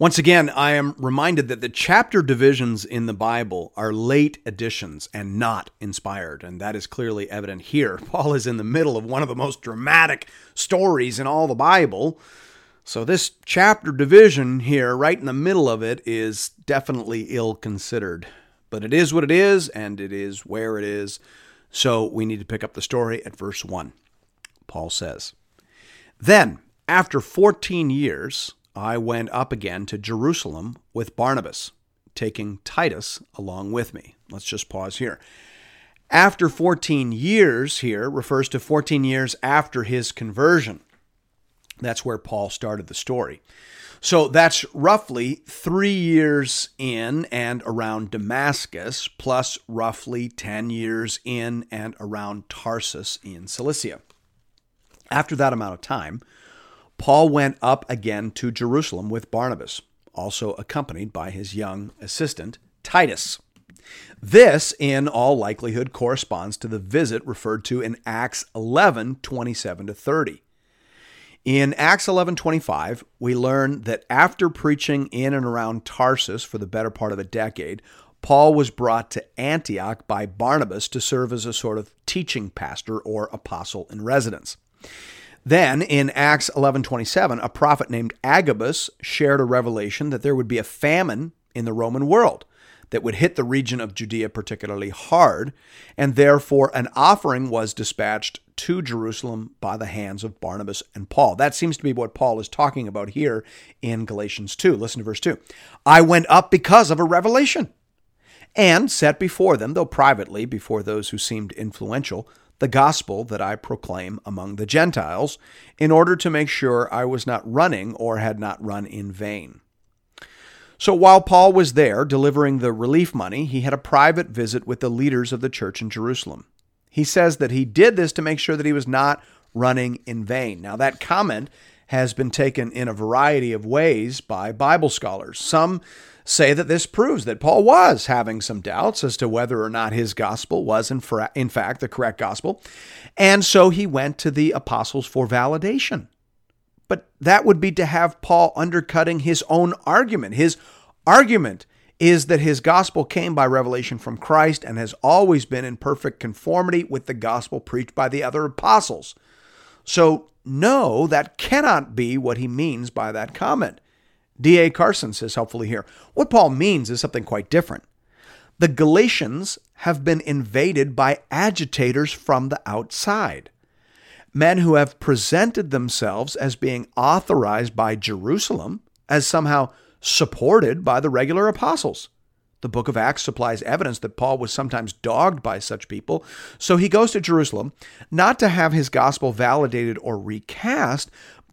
Once again, I am reminded that the chapter divisions in the Bible are late additions and not inspired, and that is clearly evident here. Paul is in the middle of one of the most dramatic stories in all the Bible. So, this chapter division here, right in the middle of it, is definitely ill considered. But it is what it is, and it is where it is. So, we need to pick up the story at verse 1. Paul says, Then, after 14 years, I went up again to Jerusalem with Barnabas, taking Titus along with me. Let's just pause here. After 14 years here refers to 14 years after his conversion. That's where Paul started the story. So that's roughly three years in and around Damascus, plus roughly 10 years in and around Tarsus in Cilicia. After that amount of time, Paul went up again to Jerusalem with Barnabas, also accompanied by his young assistant, Titus. This, in all likelihood, corresponds to the visit referred to in Acts 11 27 to 30. In Acts 11:25, we learn that after preaching in and around Tarsus for the better part of a decade, Paul was brought to Antioch by Barnabas to serve as a sort of teaching pastor or apostle in residence. Then in Acts 11:27, a prophet named Agabus shared a revelation that there would be a famine in the Roman world that would hit the region of Judea particularly hard, and therefore an offering was dispatched to Jerusalem by the hands of Barnabas and Paul. That seems to be what Paul is talking about here in Galatians 2. Listen to verse 2. I went up because of a revelation and set before them, though privately before those who seemed influential, the gospel that I proclaim among the Gentiles, in order to make sure I was not running or had not run in vain. So while Paul was there delivering the relief money, he had a private visit with the leaders of the church in Jerusalem. He says that he did this to make sure that he was not running in vain. Now, that comment has been taken in a variety of ways by Bible scholars. Some say that this proves that Paul was having some doubts as to whether or not his gospel was, in, fra- in fact, the correct gospel. And so he went to the apostles for validation. But that would be to have Paul undercutting his own argument. His argument is that his gospel came by revelation from Christ and has always been in perfect conformity with the gospel preached by the other apostles. So, no, that cannot be what he means by that comment. D.A. Carson says helpfully here what Paul means is something quite different. The Galatians have been invaded by agitators from the outside, men who have presented themselves as being authorized by Jerusalem, as somehow supported by the regular apostles. The book of Acts supplies evidence that Paul was sometimes dogged by such people, so he goes to Jerusalem not to have his gospel validated or recast,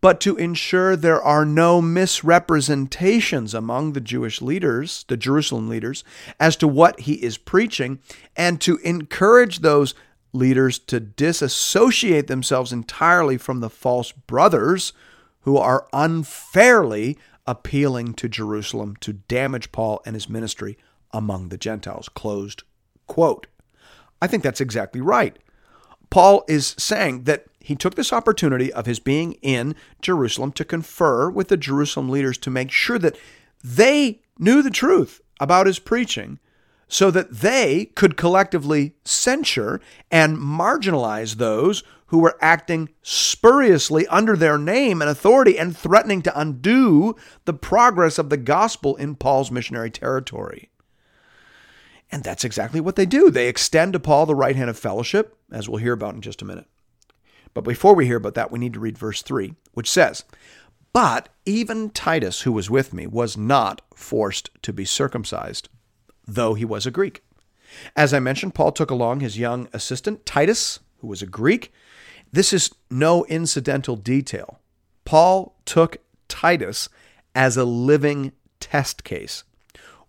but to ensure there are no misrepresentations among the Jewish leaders, the Jerusalem leaders, as to what he is preaching, and to encourage those leaders to disassociate themselves entirely from the false brothers who are unfairly appealing to Jerusalem to damage Paul and his ministry among the Gentiles. Closed quote. I think that's exactly right. Paul is saying that he took this opportunity of his being in Jerusalem to confer with the Jerusalem leaders to make sure that they knew the truth about his preaching so that they could collectively censure and marginalize those who were acting spuriously under their name and authority and threatening to undo the progress of the gospel in Paul's missionary territory. And that's exactly what they do. They extend to Paul the right hand of fellowship, as we'll hear about in just a minute. But before we hear about that, we need to read verse 3, which says, But even Titus, who was with me, was not forced to be circumcised, though he was a Greek. As I mentioned, Paul took along his young assistant, Titus, who was a Greek. This is no incidental detail. Paul took Titus as a living test case.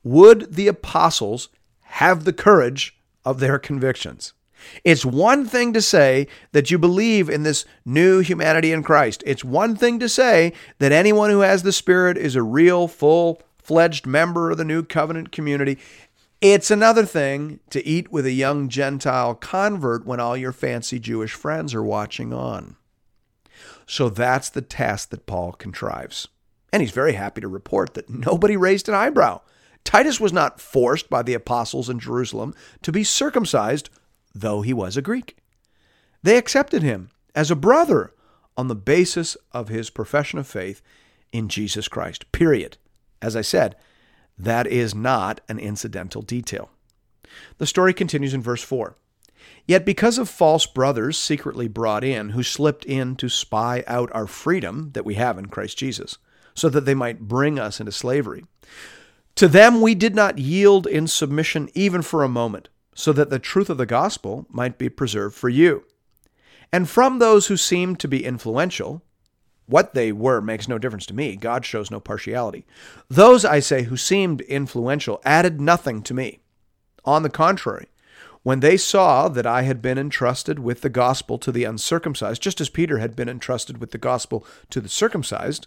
Would the apostles have the courage of their convictions? It's one thing to say that you believe in this new humanity in Christ. It's one thing to say that anyone who has the Spirit is a real, full fledged member of the new covenant community. It's another thing to eat with a young Gentile convert when all your fancy Jewish friends are watching on. So that's the test that Paul contrives. And he's very happy to report that nobody raised an eyebrow. Titus was not forced by the apostles in Jerusalem to be circumcised, though he was a Greek. They accepted him as a brother on the basis of his profession of faith in Jesus Christ. Period. As I said, that is not an incidental detail. The story continues in verse 4. Yet because of false brothers secretly brought in, who slipped in to spy out our freedom that we have in Christ Jesus, so that they might bring us into slavery, to them we did not yield in submission even for a moment, so that the truth of the gospel might be preserved for you. And from those who seemed to be influential, what they were makes no difference to me. God shows no partiality. Those, I say, who seemed influential added nothing to me. On the contrary, when they saw that I had been entrusted with the gospel to the uncircumcised, just as Peter had been entrusted with the gospel to the circumcised,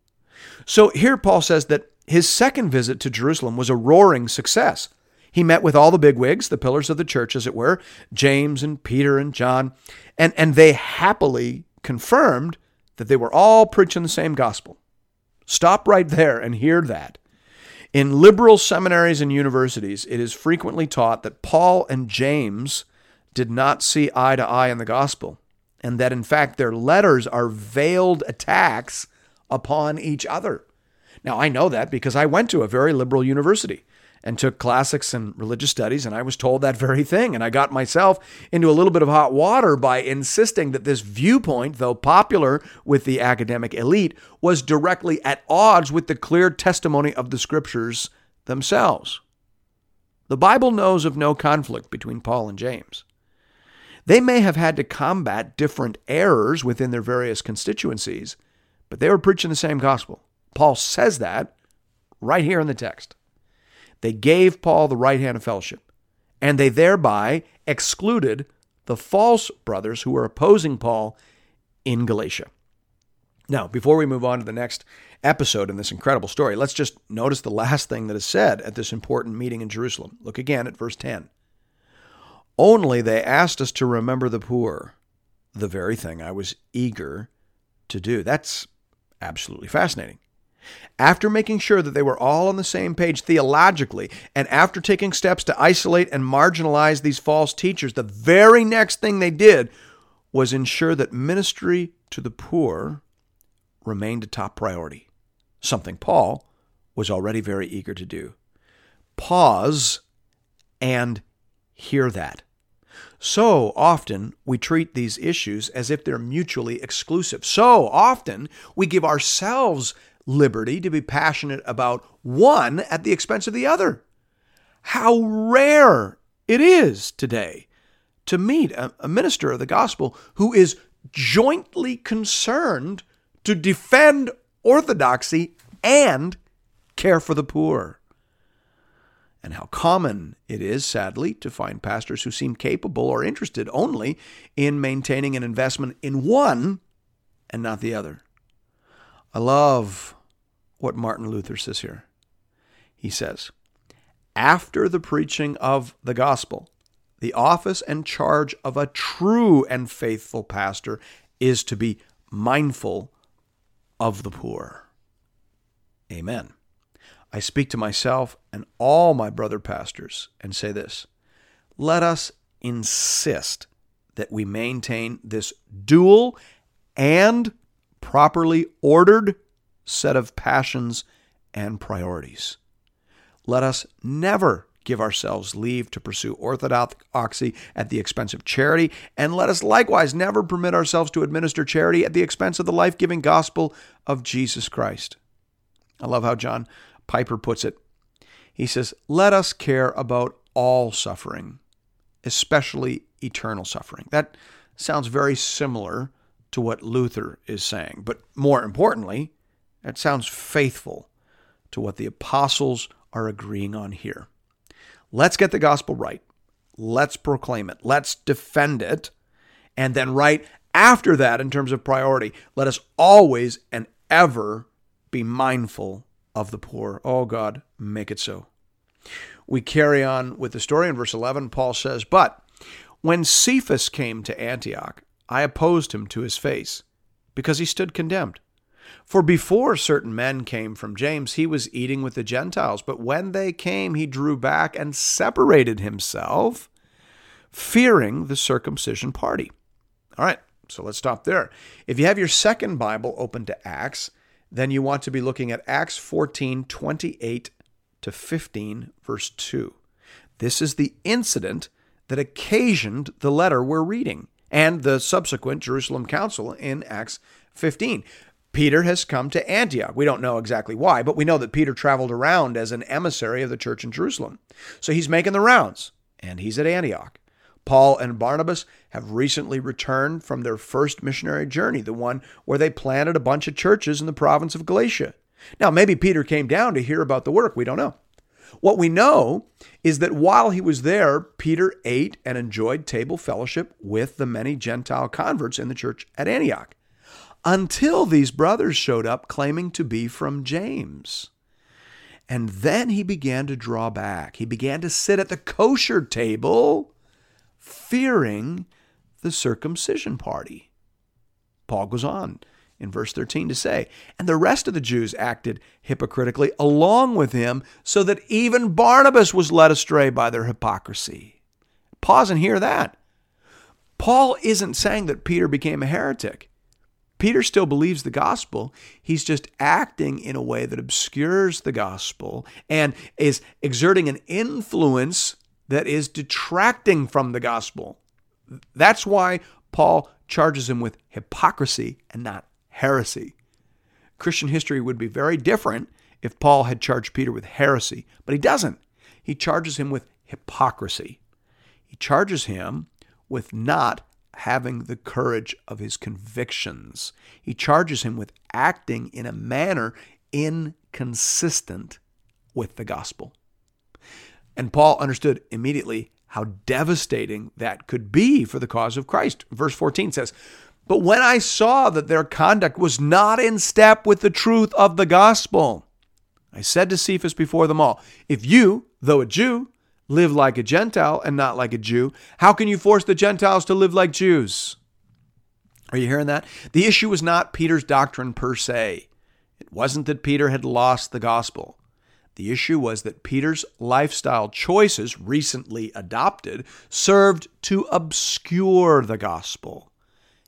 So here Paul says that his second visit to Jerusalem was a roaring success. He met with all the bigwigs, the pillars of the church, as it were, James and Peter and John, and, and they happily confirmed that they were all preaching the same gospel. Stop right there and hear that. In liberal seminaries and universities, it is frequently taught that Paul and James did not see eye to eye in the gospel, and that in fact their letters are veiled attacks upon each other. Now, I know that because I went to a very liberal university and took classics and religious studies, and I was told that very thing. And I got myself into a little bit of hot water by insisting that this viewpoint, though popular with the academic elite, was directly at odds with the clear testimony of the scriptures themselves. The Bible knows of no conflict between Paul and James. They may have had to combat different errors within their various constituencies, but they were preaching the same gospel. Paul says that right here in the text. They gave Paul the right hand of fellowship, and they thereby excluded the false brothers who were opposing Paul in Galatia. Now, before we move on to the next episode in this incredible story, let's just notice the last thing that is said at this important meeting in Jerusalem. Look again at verse 10. Only they asked us to remember the poor, the very thing I was eager to do. That's absolutely fascinating. After making sure that they were all on the same page theologically, and after taking steps to isolate and marginalize these false teachers, the very next thing they did was ensure that ministry to the poor remained a top priority, something Paul was already very eager to do. Pause and hear that. So often we treat these issues as if they're mutually exclusive. So often we give ourselves liberty to be passionate about one at the expense of the other. How rare it is today to meet a, a minister of the gospel who is jointly concerned to defend orthodoxy and care for the poor and how common it is, sadly, to find pastors who seem capable or interested only in maintaining an investment in one and not the other. I love what Martin Luther says here. He says, After the preaching of the gospel, the office and charge of a true and faithful pastor is to be mindful of the poor. Amen. I speak to myself and all my brother pastors and say this let us insist that we maintain this dual and properly ordered set of passions and priorities. Let us never give ourselves leave to pursue orthodoxy at the expense of charity, and let us likewise never permit ourselves to administer charity at the expense of the life giving gospel of Jesus Christ. I love how John Piper puts it. He says, Let us care about all suffering, especially eternal suffering. That sounds very similar to what Luther is saying, but more importantly, that sounds faithful to what the apostles are agreeing on here. Let's get the gospel right. Let's proclaim it. Let's defend it. And then, right after that, in terms of priority, let us always and ever be mindful of the poor. Oh, God, make it so. We carry on with the story in verse 11. Paul says, But when Cephas came to Antioch, I opposed him to his face, because he stood condemned. For before certain men came from James, he was eating with the Gentiles. But when they came, he drew back and separated himself, fearing the circumcision party. All right, so let's stop there. If you have your second Bible open to Acts, then you want to be looking at Acts 14 28 to 15, verse 2. This is the incident that occasioned the letter we're reading and the subsequent Jerusalem Council in Acts 15. Peter has come to Antioch. We don't know exactly why, but we know that Peter traveled around as an emissary of the church in Jerusalem. So he's making the rounds, and he's at Antioch. Paul and Barnabas have recently returned from their first missionary journey, the one where they planted a bunch of churches in the province of Galatia. Now, maybe Peter came down to hear about the work. We don't know. What we know is that while he was there, Peter ate and enjoyed table fellowship with the many Gentile converts in the church at Antioch until these brothers showed up claiming to be from James. And then he began to draw back. He began to sit at the kosher table, fearing the circumcision party. Paul goes on in verse 13 to say, And the rest of the Jews acted hypocritically along with him, so that even Barnabas was led astray by their hypocrisy. Pause and hear that. Paul isn't saying that Peter became a heretic. Peter still believes the gospel. He's just acting in a way that obscures the gospel and is exerting an influence that is detracting from the gospel. That's why Paul charges him with hypocrisy and not heresy. Christian history would be very different if Paul had charged Peter with heresy, but he doesn't. He charges him with hypocrisy. He charges him with not having the courage of his convictions. He charges him with acting in a manner inconsistent with the gospel. And Paul understood immediately how devastating that could be for the cause of Christ. Verse 14 says, But when I saw that their conduct was not in step with the truth of the gospel, I said to Cephas before them all, If you, though a Jew, live like a Gentile and not like a Jew, how can you force the Gentiles to live like Jews? Are you hearing that? The issue was not Peter's doctrine per se. It wasn't that Peter had lost the gospel. The issue was that Peter's lifestyle choices, recently adopted, served to obscure the gospel.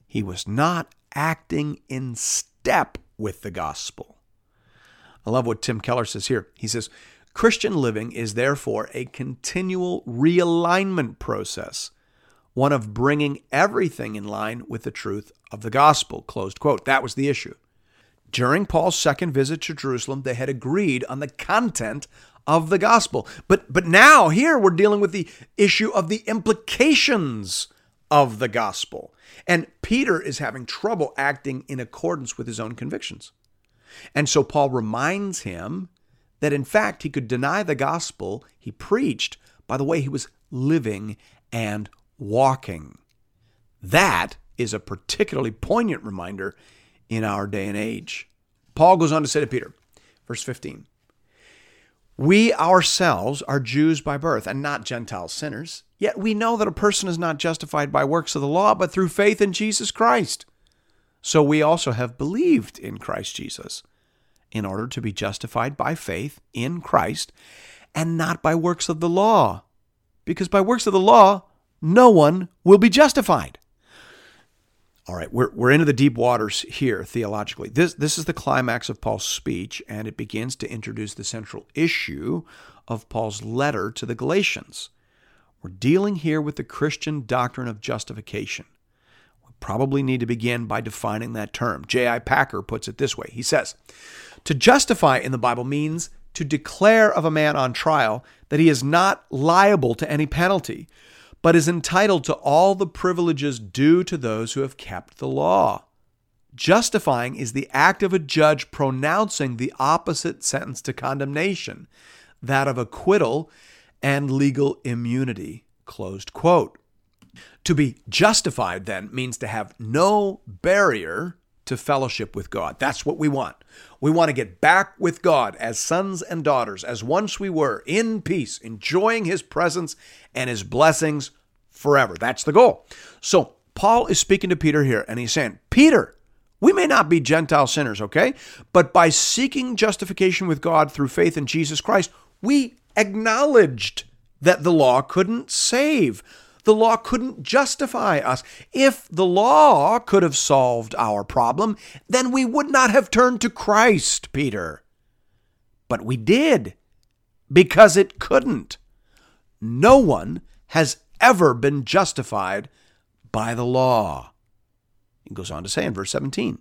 He was not acting in step with the gospel. I love what Tim Keller says here. He says, Christian living is therefore a continual realignment process, one of bringing everything in line with the truth of the gospel. Closed quote. That was the issue. During Paul's second visit to Jerusalem, they had agreed on the content of the gospel. But but now here we're dealing with the issue of the implications of the gospel. And Peter is having trouble acting in accordance with his own convictions. And so Paul reminds him that in fact he could deny the gospel he preached by the way he was living and walking. That is a particularly poignant reminder in our day and age. Paul goes on to say to Peter, verse 15, We ourselves are Jews by birth and not Gentile sinners, yet we know that a person is not justified by works of the law, but through faith in Jesus Christ. So we also have believed in Christ Jesus in order to be justified by faith in Christ and not by works of the law. Because by works of the law, no one will be justified. All right, we're, we're into the deep waters here theologically. This, this is the climax of Paul's speech, and it begins to introduce the central issue of Paul's letter to the Galatians. We're dealing here with the Christian doctrine of justification. We probably need to begin by defining that term. J.I. Packer puts it this way He says, To justify in the Bible means to declare of a man on trial that he is not liable to any penalty, but is entitled to all the privileges due to those who have kept the law. Justifying is the act of a judge pronouncing the opposite sentence to condemnation, that of acquittal and legal immunity. Closed quote. To be justified, then, means to have no barrier to fellowship with God. That's what we want. We want to get back with God as sons and daughters, as once we were, in peace, enjoying His presence and His blessings forever. That's the goal. So, Paul is speaking to Peter here, and he's saying, Peter, we may not be Gentile sinners, okay? But by seeking justification with God through faith in Jesus Christ, we acknowledged that the law couldn't save. The law couldn't justify us. If the law could have solved our problem, then we would not have turned to Christ, Peter. But we did, because it couldn't. No one has ever been justified by the law. He goes on to say in verse 17,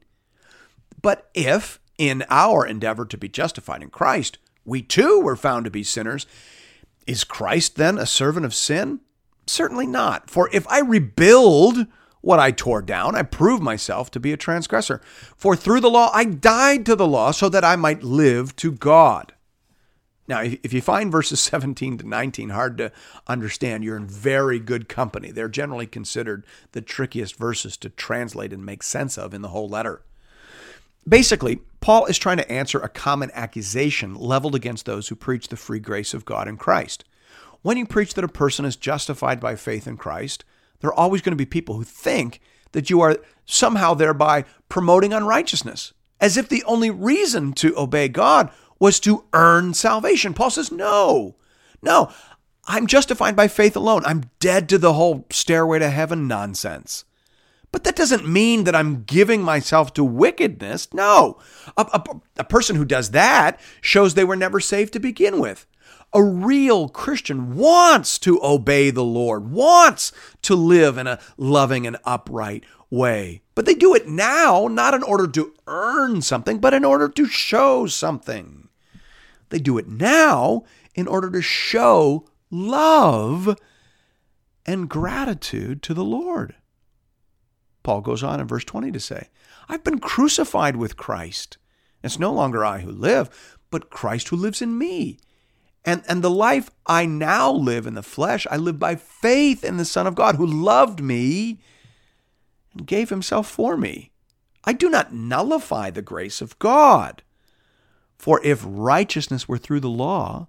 But if, in our endeavor to be justified in Christ, we too were found to be sinners, is Christ then a servant of sin? Certainly not. For if I rebuild what I tore down, I prove myself to be a transgressor. For through the law I died to the law so that I might live to God. Now, if you find verses 17 to 19 hard to understand, you're in very good company. They're generally considered the trickiest verses to translate and make sense of in the whole letter. Basically, Paul is trying to answer a common accusation leveled against those who preach the free grace of God in Christ. When you preach that a person is justified by faith in Christ, there are always going to be people who think that you are somehow thereby promoting unrighteousness, as if the only reason to obey God was to earn salvation. Paul says, no, no, I'm justified by faith alone. I'm dead to the whole stairway to heaven nonsense. But that doesn't mean that I'm giving myself to wickedness. No. A, a, a, person who does that shows they were never saved to begin with. A real Christian wants to obey the Lord, wants to live in a loving and upright way. But they do it now, not in order to earn something, but in order to show something. They do it now in order to show love and gratitude to the Lord. Paul goes on in verse 20 to say, I've been crucified with Christ. It's no longer I who live, but Christ who lives in me. And, and the life I now live in the flesh, I live by faith in the Son of God who loved me and gave himself for me. I do not nullify the grace of God. For if righteousness were through the law,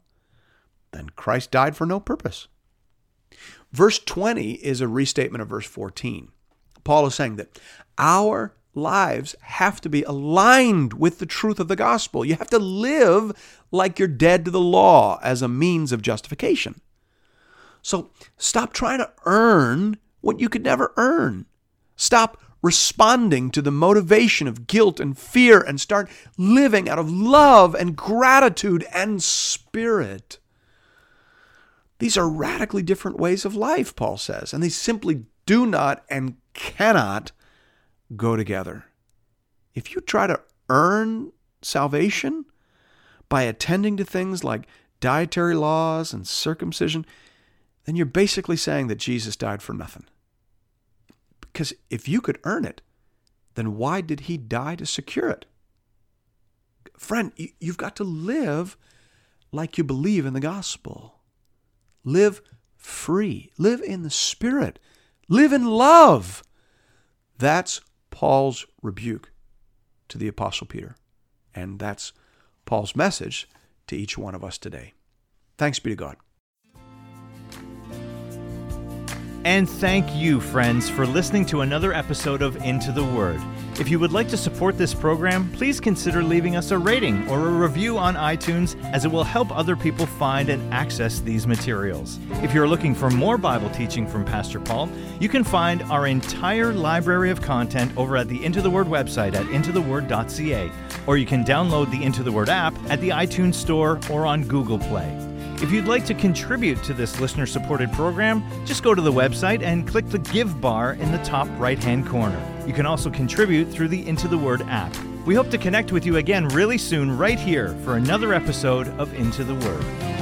then Christ died for no purpose. Verse 20 is a restatement of verse 14. Paul is saying that our lives have to be aligned with the truth of the gospel. You have to live like you're dead to the law as a means of justification. So stop trying to earn what you could never earn. Stop responding to the motivation of guilt and fear and start living out of love and gratitude and spirit. These are radically different ways of life, Paul says, and they simply do not and cannot go together. If you try to earn salvation by attending to things like dietary laws and circumcision, then you're basically saying that Jesus died for nothing. Because if you could earn it, then why did he die to secure it? Friend, you've got to live like you believe in the gospel. Live free. Live in the Spirit. Live in love. That's Paul's rebuke to the Apostle Peter. And that's Paul's message to each one of us today. Thanks be to God. And thank you, friends, for listening to another episode of Into the Word. If you would like to support this program, please consider leaving us a rating or a review on iTunes, as it will help other people find and access these materials. If you're looking for more Bible teaching from Pastor Paul, you can find our entire library of content over at the Into the Word website at intotheword.ca, or you can download the Into the Word app at the iTunes Store or on Google Play. If you'd like to contribute to this listener supported program, just go to the website and click the Give bar in the top right hand corner. You can also contribute through the Into the Word app. We hope to connect with you again really soon, right here, for another episode of Into the Word.